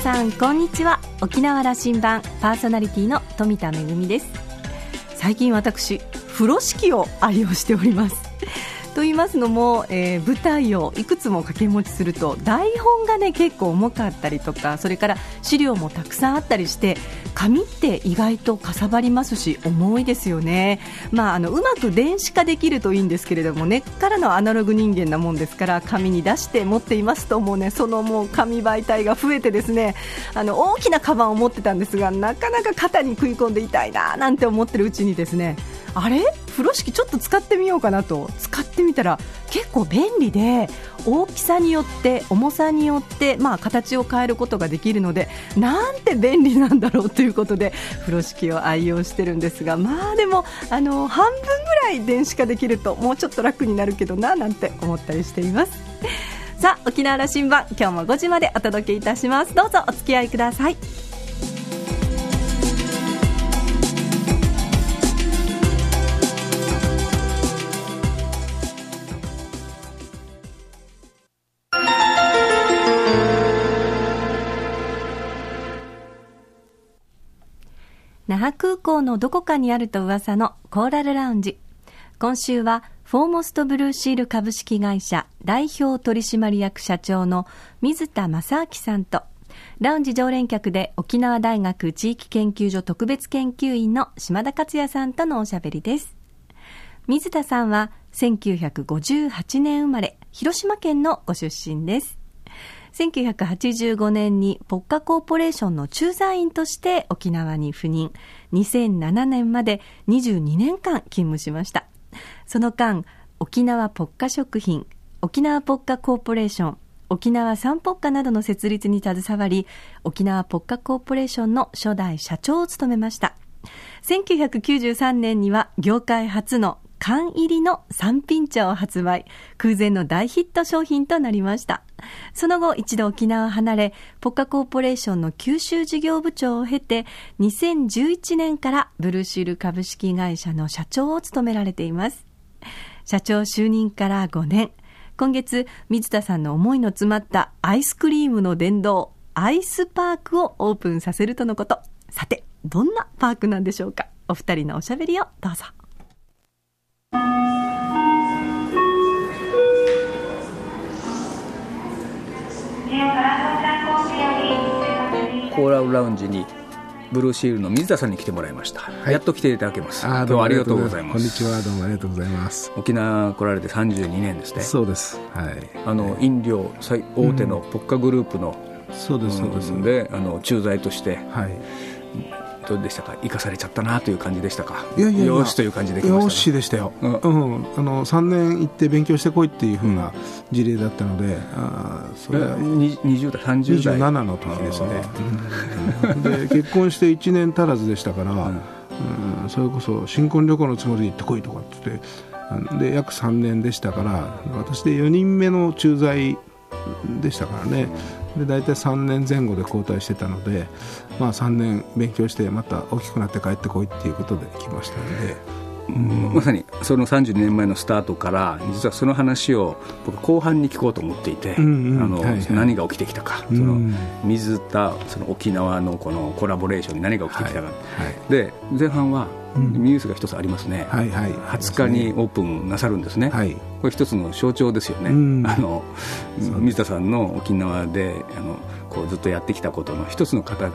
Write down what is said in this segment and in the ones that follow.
さんこんにちは。沖縄羅針盤パーソナリティの富田恵です。最近私風呂敷を愛用しております。と言いますのも、えー、舞台をいくつも掛け持ちすると台本がね結構重かったりとかそれから資料もたくさんあったりして紙って意外とかさばりますし重いですよね、まあ、あのうまく電子化できるといいんですけれども根っからのアナログ人間なもんですから紙に出して持っていますともう、ね、そのもう紙媒体が増えてですねあの大きなカバンを持ってたんですがなかなか肩に食い込んで痛いななんて思ってるうちにですねあれ？風呂敷ちょっと使ってみようかなと。使ってみたら結構便利で大きさによって重さによって、まあ、形を変えることができるのでなんて便利なんだろうということで風呂敷を愛用してるんですが。まあでもあの半分ぐらい電子化できるともうちょっと楽になるけどななんて思ったりしています。さあ沖縄羅針盤今日も5時までお届けいたします。どうぞお付き合いください。那覇空港のどこかにあると噂のコーラルラウンジ。今週はフォーモストブルーシール株式会社代表取締役社長の水田正明さんと、ラウンジ常連客で沖縄大学地域研究所特別研究員の島田克也さんとのおしゃべりです。水田さんは1958年生まれ、広島県のご出身です。1985年にポッカコーポレーションの駐在員として沖縄に赴任。2007年まで22年間勤務しました。その間、沖縄ポッカ食品、沖縄ポッカコーポレーション、沖縄サンポッカなどの設立に携わり、沖縄ポッカコーポレーションの初代社長を務めました。1993年には業界初の缶入りの三品茶を発売。空前の大ヒット商品となりました。その後、一度沖縄を離れ、ポッカコーポレーションの九州事業部長を経て、2011年からブルーシール株式会社の社長を務められています。社長就任から5年。今月、水田さんの思いの詰まったアイスクリームの殿堂、アイスパークをオープンさせるとのこと。さて、どんなパークなんでしょうかお二人のおしゃべりをどうぞ。コーラルラウンジにブルーシールの水田さんに来てもらいました、はい、やっと来ていただけます。あどうもありがとうございます。こんにちは。どうもありがとうございます。沖縄来られて32年ですね。そうです。はい。あの飲料最大手のポッカグループの、うん、そうですそうです。であの駐在としてはいどうでしたか？生かされちゃったなという感じでしたか？いやいやよしという感じでよしでしたよ、うん、うん、あの3年行って勉強してこいっていうふうな事例だったので、あそれは20代30代。27の時ですね、うん、で結婚して1年足らずでしたから、うん。それこそ新婚旅行のつもりで行ってこいとかって言ってで約3年でしたから私で4人目の駐在でしたからね、で大体3年前後で交代してたので、まあ、3年勉強してまた大きくなって帰ってこいっていうことで来ましたので。うん、まさにその32年前のスタートから実はその話を僕後半に聞こうと思っていて、何が起きてきたか、その水田その沖縄のこのコラボレーションに何が起きてきたか、はいはい、で前半はニュースが一つありますね、はいはい、20日にオープンなさるんですね、はい、これ一つの象徴ですよね、あの水田さんの沖縄であのこうずっとやってきたことの一つの形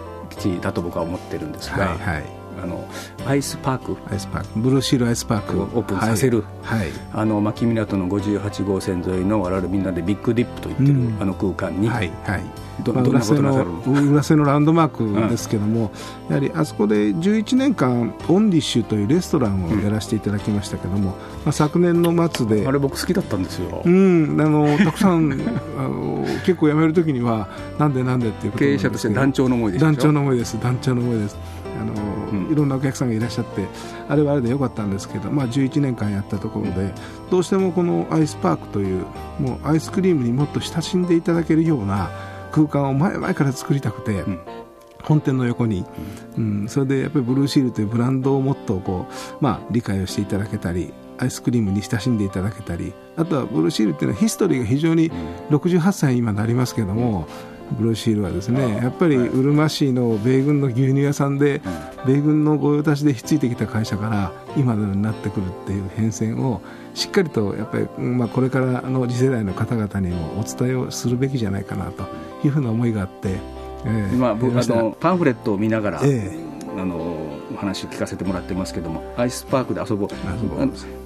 だと僕は思ってるんですが、はいはい、あのアイスパーク。アイスパーク。ブルーシールアイスパークをオープンさせる、はい、あの牧港の58号線沿いの我々みんなでビッグディップと言ってる、うん、あの空間に、はいはい。どまあ、浦瀬の浦瀬のランドマーク ですけども、うん、やはりあそこで11年間オンディッシュというレストランをやらせていただきましたけども、うん、まあ、昨年の末で。あれ僕好きだったんですよ、うん、あのたくさん あの結構辞めるときにはなんでなんでっていう経営者として団長の思いです団長の思いです。団長の思いです。あの、うん、いろんなお客さんがいらっしゃってあれはあれでよかったんですけど、まあ、11年間やったところでどうしてもこのアイスパークというもうアイスクリームにもっと親しんでいただけるような空間を前々から作りたくて。うん。本店の横に、うん、それでやっぱりブルーシールというブランドをもっとこう、まあ、理解をしていただけたりアイスクリームに親しんでいただけたりあとはブルーシールっていうのはヒストリーが非常に68歳に今なりますけども、ブルーシールはですねやっぱりうるま市の米軍の牛乳屋さんで、米軍の御用達でひっついてきた会社から今のようになってくるっていう変遷をしっかりとやっぱり、まあ、これからの次世代の方々にもお伝えをするべきじゃないかなというふうな思いがあって、えー、今僕あのパンフレットを見ながら、えー、あのお話を聞かせてもらってますけどもアイスパークで遊ぼう。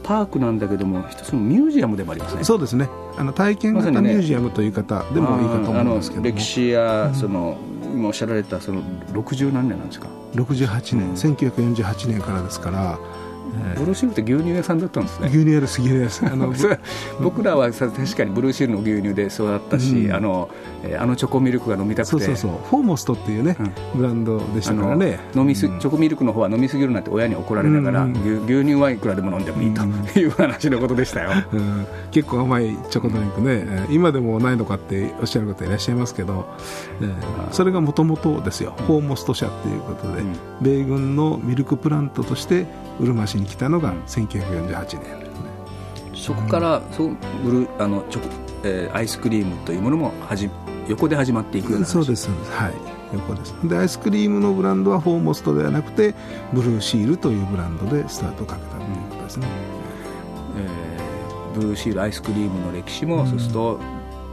パークなんだけども一つのミュージアムでもありますね。そうですね。あの体験型ミュージアムという方でもいいかと思いますけど、ね、歴史やその、うん、今おっしゃられたその60何年なんですか？68年、うん、1948年からですからブルーシールって牛乳屋さんだったんですね。牛乳屋です牛乳屋です。あの 僕らは確かにブルーシールの牛乳で育ったし、うん、あのあのチョコミルクが飲みたくて。そうそうそう。フォーモストっていうね、うん、ブランドでしたからね。飲みす、チョコミルクの方は飲みすぎるなんて親に怒られながら、牛牛乳はいくらでも飲んでもいいという話のことでしたよ、結構甘いチョコドリンクね、今でもないのかっておっしゃる方いらっしゃいますけど、えー、それがもともとですよ、フォーモスト社っていうことで、米軍のミルクプラントとしてうるま市に来たのが1948年ですねそこからそうブルあのチョコ、えー、アイスクリームというものもはじ横で始まっていくそうですはい。横です。でアイスクリームのブランドはフォーモストではなくてブルーシールというブランドでスタートをかけたということですね、えー、ブルーシールアイスクリームの歴史も、うん、そうすると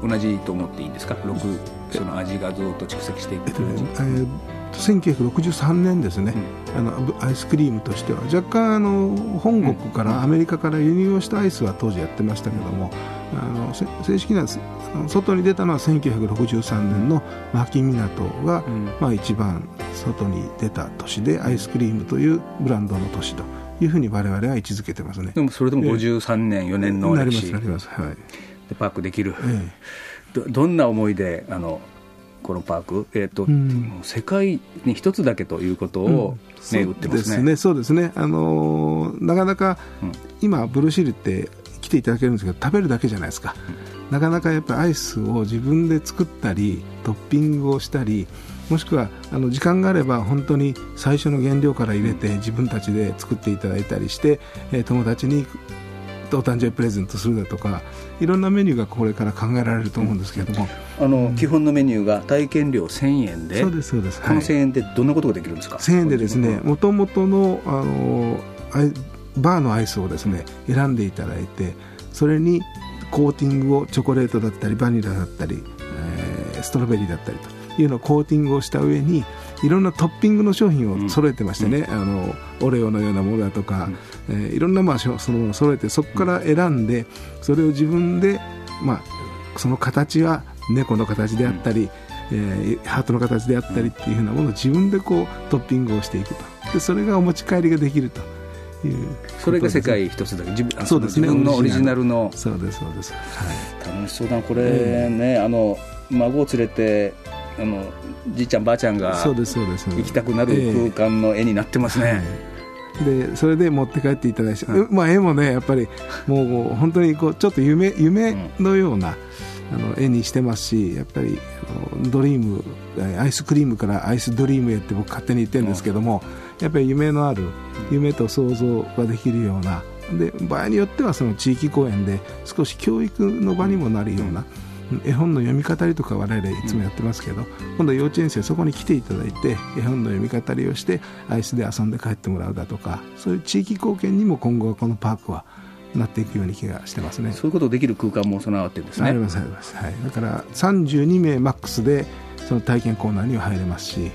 同じと思っていいんですか？6その味がずっと蓄積していく感じ、えー1963年ですね、うん、あのアイスクリームとしては。若干あの本国からアメリカから輸入をしたアイスは当時やってましたけども、あの正式な外に出たのは1963年の牧港が、うん、まあ、一番外に出た年でアイスクリームというブランドの年というふうに我々は位置づけてますね。でもそれでも53年、えー、4年の歴史なりますなります、はい、でパークできる、えー、どどんな思いであのこのパーク、えーと、うん、世界に一つだけということを、ね、うん、ってますね。そうですね、あのー、なかなか、うん、今、ブルーシールって来ていただけるんですけど、食べるだけじゃないですか、なかなかやっぱりアイスを自分で作ったり、トッピングをしたり、もしくはあの時間があれば本当に最初の原料から入れて自分たちで作っていただいたりして、えー、友達にお誕生日プレゼントするだとかいろんなメニューがこれから考えられると思うんですけれども、あの、うん、基本のメニューが体験料1000円でそうですそうです、この1000円でどんなことができるんですか、1000円でですねもともとのあのバーのアイスをですね選んでいただいてそれにコーティングをチョコレートだったりバニラだったり、えー、ストロベリーだったりというのをコーティングをした上にいろんなトッピングの商品を揃えてましてね、うん、あのオレオのようなものだとか、うん、えー、いろんなまあそのものを揃えてそこから選んでそれを自分で、まあ、その形は猫の形であったり、うん、えー、ハートの形であったりっていうふうなものを自分でこうトッピングをしていくと。でそれがお持ち帰りができると。それが世界一つだけ自分そうです、ね、自分のオリジナル。の。そうですそうです、はい、楽しそうだこれ。ね、え。ー、あの孫を連れてあのじいちゃんばあちゃんが行きたくなる空間の絵になってますね。でそれで持って帰っていただいて、うん、まあ、絵もねやっぱり もう本当にこうちょっと夢夢のような、あの絵にしてますしやっぱりあのドリームアイスクリームからアイスドリームへって僕勝手に言ってるんですけども、やっぱり夢のある夢と想像ができるようなで場合によってはその地域公演で少し教育の場にもなるような、絵本の読み語りとか我々いつもやってますけど、うん、今度幼稚園生そこに来ていただいて絵本の読み語りをしてアイスで遊んで帰ってもらうだとかそういう地域貢献にも今後はこのパークはなっていくように気がしてますね。そういうことできる空間も備わってるんですね。ありますあります、はい、だから32名マックスでその体験コーナーには入れますし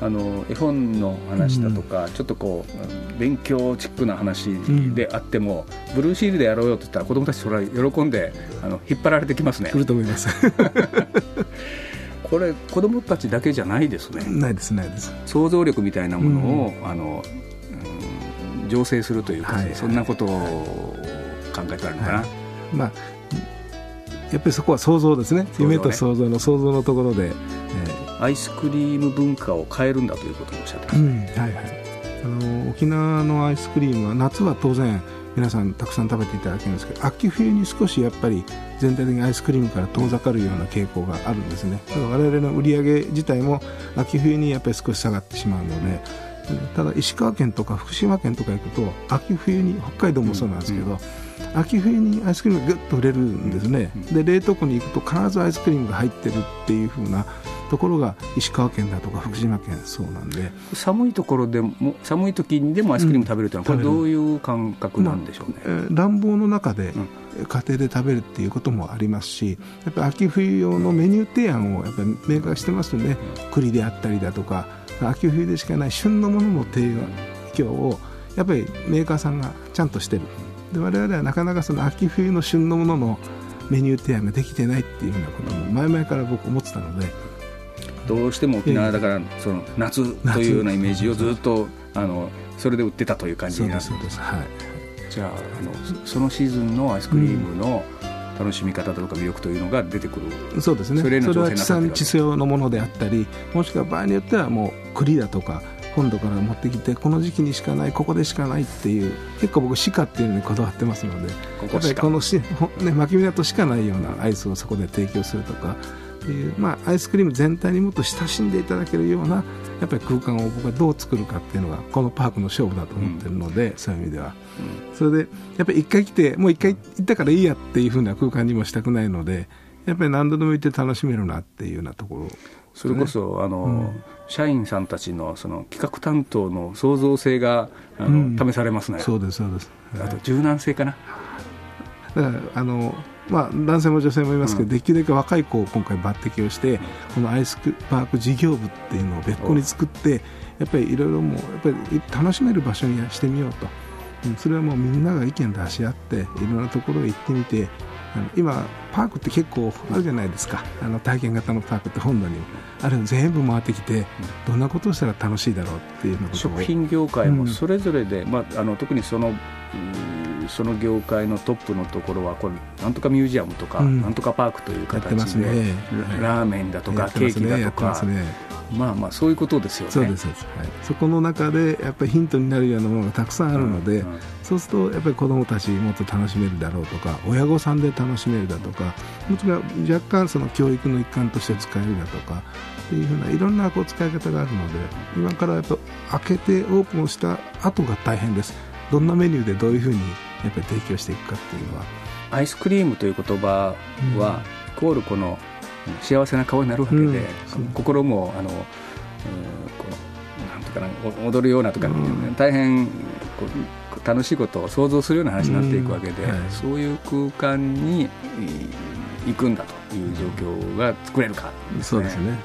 あの絵本の話だとか、うん、ちょっとこう勉強チックな話であっても、うん、ブルーシールでやろうよって言ったら子供たちそれは喜んであの引っ張られてきますね。来ると思います これ子供たちだけじゃないですね。ないですないです。想像力みたいなものを、うん、あの、うん、醸成するというか、はいはい、そんなことを考えたらいいのかな。はい、まあやっぱりそこは想像ですね、ね、夢と想像の想像のところで、えー、アイスクリーム文化を変えるんだということをおっしゃってます、ね、うん、はいはい。あの沖縄のアイスクリームは夏は当然皆さんたくさん食べていただけるんですけど秋冬に少しやっぱり全体的にアイスクリームから遠ざかるような傾向があるんですね。だから我々の売り上げ自体も秋冬にやっぱり少し下がってしまうのでただ石川県とか福島県とか行くと秋冬に北海道もそうなんですけど、うんうん秋冬にアイスクリームがぐっと売れるんですね、で冷凍庫に行くと必ずアイスクリームが入ってるっていうふうなところが石川県だとか福島県そうなんで。寒いところでも寒い時にでもアイスクリーム食べるというのは、これどういう感覚なんでしょうね、まあ、暖房の中で家庭で食べるっていうこともありますしやっぱり秋冬用のメニュー提案をやっぱりメーカーしてますよね、栗であったりだとか秋冬でしかない旬のものの提供をやっぱりメーカーさんがちゃんとしてる。で我々はなかなかその秋冬の旬のもののメニュー提案ができてないっていうふうなことも前々から僕思ってたのでどうしても沖縄だからその夏というようなイメージをずっとあのそれで売ってたという感じになるす。はい、じゃああのそのシーズンのアイスクリームの、楽しみ方とか魅力というのが出てくる。そうですね。それは地産地消のものであったりもしくは場合によってはもう栗だとか本土から持ってきてこの時期にしかないここでしかないっていう結構僕鹿っていうのにこだわってますのでここやっぱりこのし、ね、巻き港しかないようなアイスをそこで提供するとかっていう、まあ、アイスクリーム全体にもっと親しんでいただけるようなやっぱり空間を僕はどう作るかっていうのがこのパークの勝負だと思ってるので、うん、そういう意味では、うん、それでやっぱり一回来てもう一回行ったからいいやっていうふうな空間にもしたくないのでやっぱり何度でも行って楽しめるなっていうようなところ、ね、それこそあの、うん、社員さんたちのその企画担当の創造性があの、試されますね。そうですそうです、あと柔軟性かな。だからあのまあ、男性も女性もいますけど、うん、できるだけ若い子を今回抜擢をして、このアイスパーク事業部っていうのを別個に作って、やっぱりいろいろもうやっぱり楽しめる場所にしてみようと、うん、それはもうみんなが意見出し合っていろんなところへ行ってみてあの今、パークって結構あるじゃないですか。あの体験型のパークって本土にも。あれ全部回ってきてどんなことをしたら楽しいだろうっていうの食品業界もそれぞれで、うん、まあ、あの特にそのその業界のトップのところはこれなんとかミュージアムとか、うん、なんとかパークという形で、ね、ラーメンだとか、ケーキだとか、ね、まあまあそういうことですよね。そうです、はい、そこの中でやっぱりヒントになるようなものがたくさんあるので、うんうん、そうするとやっぱり子どもたちもっと楽しめるだろうとか親御さんで楽しめるだとかもちろん若干その教育の一環として使えるだとかっていうふうないろんなこう使い方があるので今からやっぱ開けてオープンした後が大変です。どんなメニューでどういうふうにやっぱり提供していくかっていうのは。アイスクリームという言葉は、イコールこの幸せな顔になるわけで、うん、心もあの、うん、こうなんとかな踊るようなとか、うん、大変こう楽しいことを想像するような話になっていくわけで、はい、そういう空間に行くんだという状況が作れるか、ね、そうですね。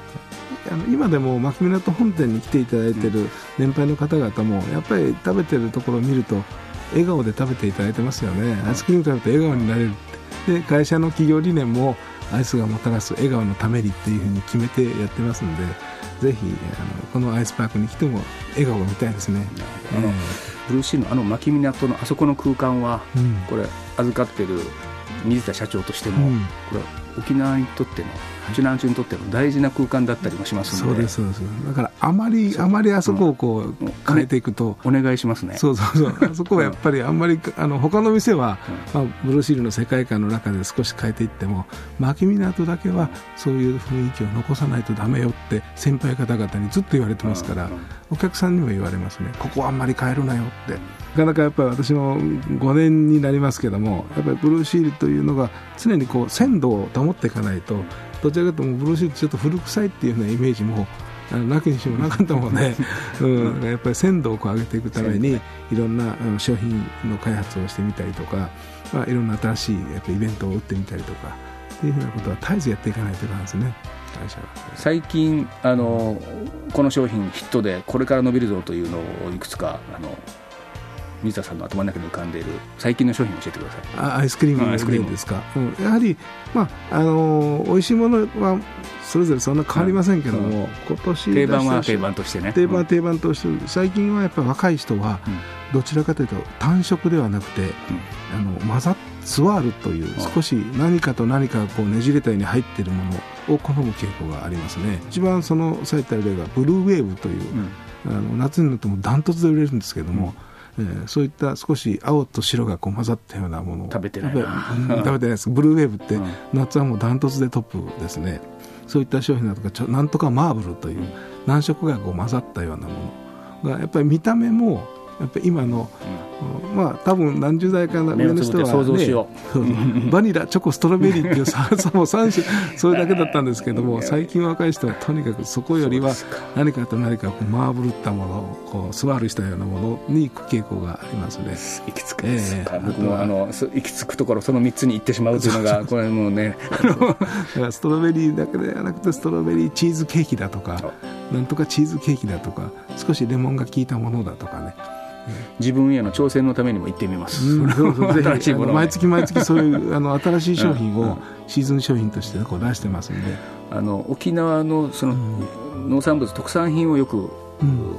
あの今でも牧港本店に来ていただいている年配の方々もやっぱり食べてるところを見ると笑顔で食べていただいてますよね、アイスクリーム食べて笑顔になれるで会社の企業理念もアイスがもたらす笑顔のためにっていうふうに決めてやってますのでぜひあのこのアイスパークに来ても笑顔が見たいですね。あの、えー、ブルーシーのあの牧港のあそこの空間は、うん、これ預かってる水田社長としても、うん、これ沖縄にとっての受難中にとっての大事な空間だったりもしますのでそうですそうです。だからあまりあまりあそこをこう変えていくと、お願いしますね。そうそうそう。あそこはやっぱりあんまりあの他の店は、まあ、ブルーシールの世界観の中で少し変えていっても牧港だけはそういう雰囲気を残さないとダメよって先輩方々にずっと言われてますから、お客さんにも言われますね。ここはあんまり変えるなよって。なかなかやっぱり私も5年になりますけどもやっぱりブルーシールというのが常にこう鮮度を保っていかないとどちらかというとブルーシートちょっと古臭いっていうようなイメージもあのなきにしもなかったもんね、うん、やっぱり鮮度をこう上げていくためにいろんな商品の開発をしてみたりとか、まあ、いろんな新しいやっぱイベントを打ってみたりとかっていうふうなことは絶えずやっていかないといけないですね。最近あのこの商品ヒットでこれから伸びるぞというのをいくつかあの水田さんの頭の中に浮かんでいる最近の商品を教えてください。あアイスクリームアイスクリーム。ですか、うん、やはり、まああのー、美味しいものはそれぞれそんな変わりませんけども、うん、今年定番は定番としてね。定番は定番として、最近はやっぱり若い人は、どちらかというと単色ではなくて、あの混ざツワールという少し何かと何かがこうねじれたように入っているものを好む傾向がありますね。一番その最たる例がブルーウェーブという、あの夏になってもダントツで売れるんですけども、えー、そういった少し青と白がこう混ざったようなものを食べてない食べてないです。ブルーウェーブって、夏はもうダントツでトップですね。そういった商品だとかちょなんとかマーブルという何色がこう混ざったようなものがやっぱり見た目もやっぱり今のまあ多分何十代かの上の人は、ね、バニラチョコストロベリーっていうさも3種それだけだったんですけども 最近若い人はとにかくそこよりは何かと何かこうマーブルったものをこう座るしたようなものに行く傾向がありますね。行き着くです、えー、僕もあの行き着くところその3つに行ってしまうというのが これもうね ストロベリーだけではなくてストロベリーチーズケーキだとかなんとかチーズケーキだとか少しレモンが効いたものだとかね自分への挑戦のためにも行ってみます、うん、そうそうぜひ毎月毎月そういうあの新しい商品をシーズン商品としてこう出してますんで。あの沖縄のその農産物特産品をよく、うん。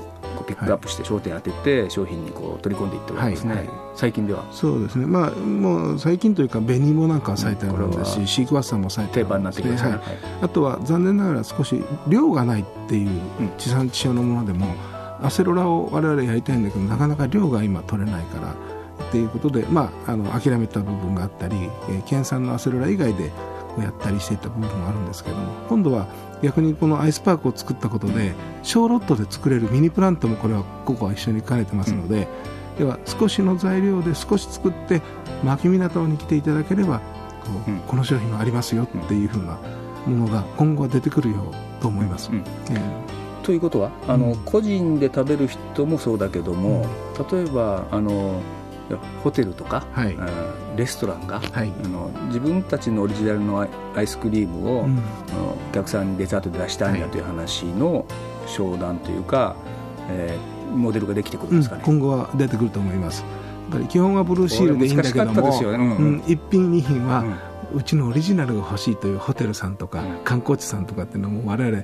ピックアップして焦点当てて商品にこう取り込んでいってるわけですね、はいはい、最近では。そうですね。まあもう最近というか紅芋なんかは咲いてるんですし、シークワッサーも咲いてる定番になってきましはい、あとは残念ながら少し量がないっていう地産地消のものでも、アセロラを我々やりたいんだけどなかなか量が今取れないからっていうことで、まあ、あの諦めた部分があったり、えー、県産のアセロラ以外でやったりしていた部分もあるんですけども今度は逆にこのアイスパークを作ったことで小ロットで作れるミニプラントもこれはここは一緒に兼ねてますので、うん、では少しの材料で少し作って牧港に来ていただければこう、うん、この商品がありますよっていうふうなものが今後は出てくるよと思います。うん、えーということはあの、個人で食べる人もそうだけども、例えばあのホテルとか、はい、レストランが、はい、あの自分たちのオリジナルのアイスクリームを、うん、お客さんにデザートで出したいんだという話の商談というか、えー、モデルができてくるんですかね、うん、今後は出てくると思います。基本はブルーシールでいいんだけども、ね。うん。うん、1品2品は、うちのオリジナルが欲しいというホテルさんとか観光地さんとかっていうのも我々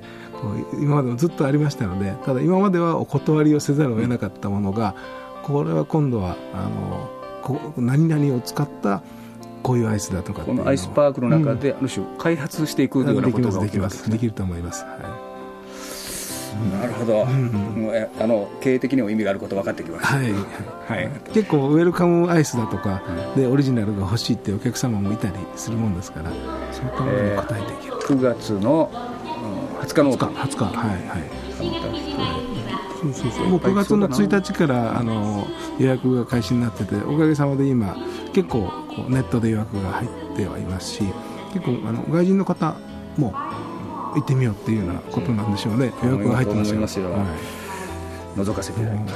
今までもずっとありましたのでただ今まではお断りをせざるを得なかったものがこれは今度はあのこ何々を使ったこういうアイスだとかこのアイスパークの中で、ある種開発していくようなことができます、できると思います、はいなるほど、うんあの経営的にも意味があること分かってきました、はい。はい、結構ウェルカムアイスだとかでオリジナルが欲しいっていうお客様もいたりするもんですからそういったものに応えていける、えー、9月の、うん、20日の20日 ,20 日はいはい。そうそうもう9月の1日からあの予約が開始になってておかげさまで今結構こうネットで予約が入ってはいますし結構あの外人の方も行ってみようっていうようなことなんでしょうね、予約が入ってますよ。はい、覗かせていただきます。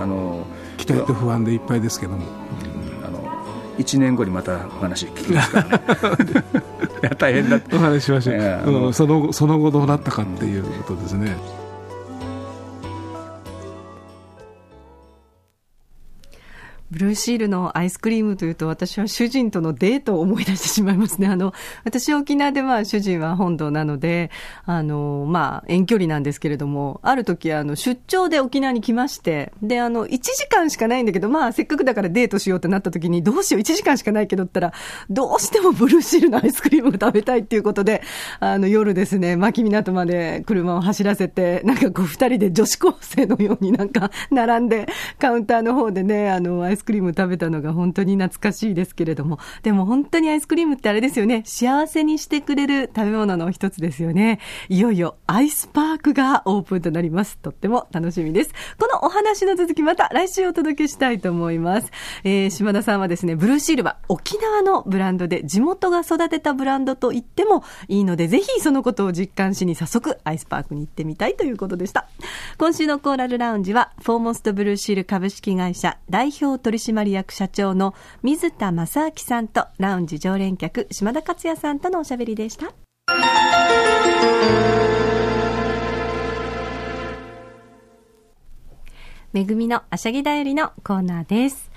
あの期待と不安でいっぱいですけども。あの1年後にまたお話聞きますからね。いや大変だお話しましょう、うん、そのその後どうなったかっていうことですね。ブルーシールのアイスクリームというと、私は主人とのデートを思い出してしまいますね。あの、私沖縄では主人は本土なので、あの、まあ、遠距離なんですけれども、ある時、あの、出張で沖縄に来まして、で、あの、1時間しかないんだけど、まあ、せっかくだからデートしようってなった時に、どうしよう、1時間しかないけどったら、どうしてもブルーシールのアイスクリームが食べたいっていうことで、あの、夜ですね、牧港まで車を走らせて、なんかこう、二人で女子高生のようになんか、並んで、カウンターの方でね、あの、アイスイスクリーム食べたのが本当に懐かしいですけれども、でも本当にアイスクリームってあれですよね、幸せにしてくれる食べ物の一つですよね。いよいよアイスパークがオープンとなります。とっても楽しみです。このお話の続きまた来週お届けしたいと思います。えー、島田さんはですね、ブルーシールは沖縄のブランドで地元が育てたブランドと言ってもいいので、ぜひそのことを実感しに早速アイスパークに行ってみたいということでした。今週のコーラルラウンジは、フォーモストブルーシール株式会社代表取締役社長の水田正明さんとラウンジ常連客島田克也さんとのおしゃべりでした。めぐみのあしゃぎだよりのコーナーです。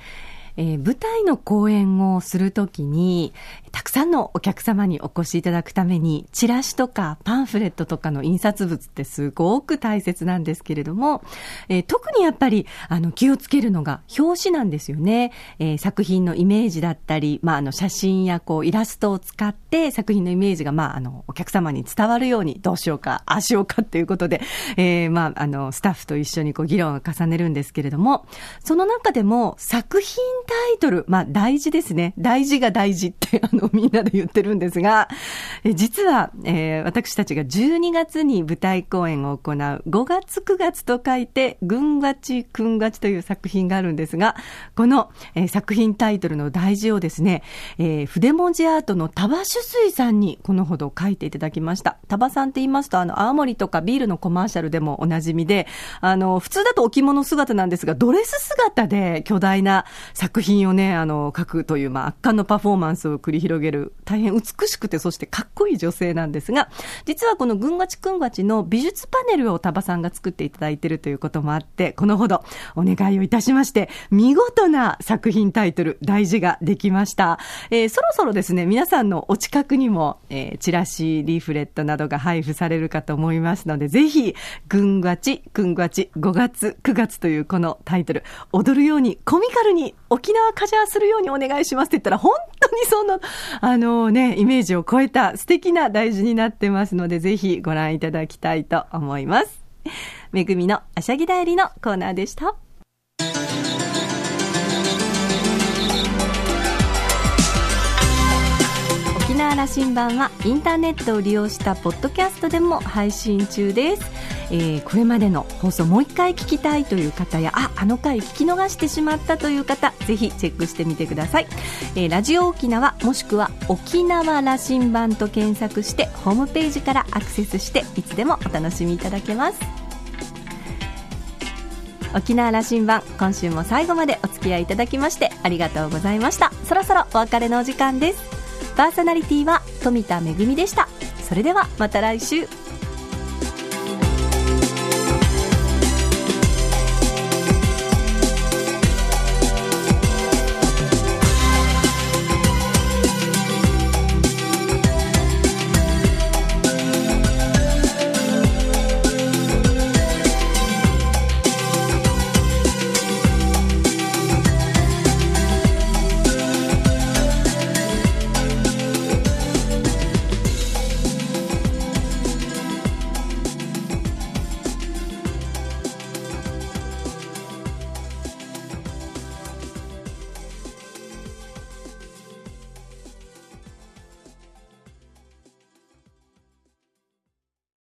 えー、舞台の公演をするときに、たくさんのお客様にお越しいただくために、チラシとかパンフレットとかの印刷物ってすごく大切なんですけれども、えー、特にやっぱり、あの、気をつけるのが表紙なんですよね。えー、作品のイメージだったり、まあ、あの、写真やこう、イラストを使って作品のイメージが、まあ、あの、お客様に伝わるようにどうしようか、ああしようかっていうことで、えー、まあ、あの、スタッフと一緒にこう、議論を重ねるんですけれども、その中でも作品タイトル、まあ大事ですね。大事が大事って あのみんなで言ってるんですが、え実は、えー、私たちが12月に舞台公演を行う5月9月と書いて、軍がち、くんがちという作品があるんですが、この、えー、作品タイトルの大事をですね、えー、筆文字アートのタバ酒水さんにこのほど書いていただきました。タバさんって言いますと、あの、青森とかビールのコマーシャルでもおなじみで、あの、普通だとお着物姿なんですが、ドレス姿で巨大な作作品をね、あの、書くという、まあ、圧巻のパフォーマンスを繰り広げる、大変美しくて、そしてかっこいい女性なんですが、実はこのぐんがちくんがちの美術パネルをタバさんが作っていただいているということもあって、このほどお願いをいたしまして、見事な作品タイトル、大事ができました。えー、そろそろですね、皆さんのお近くにも、えー、チラシ、リーフレットなどが配布されるかと思いますので、ぜひ、ぐんがち、くんがち、5月、9月というこのタイトル、踊るように、コミカルにお、沖縄カジャーするようにお願いしますって言ったら、本当にその、あのね、イメージを超えた素敵な大事になってますので、ぜひご覧いただきたいと思います。めぐみのあしゃぎだよりのコーナーでした。沖縄羅針盤はインターネットを利用したポッドキャストでも配信中です。えー、これまでの放送もう一回聞きたいという方やああの回聞き逃してしまったという方ぜひチェックしてみてください、えー、ラジオ沖縄もしくは沖縄羅針盤と検索してホームページからアクセスしていつでもお楽しみいただけます。沖縄羅針盤今週も最後までお付き合いいただきましてありがとうございました。そろそろお別れのお時間です。パーソナリティは富田恵でした。それではまた来週。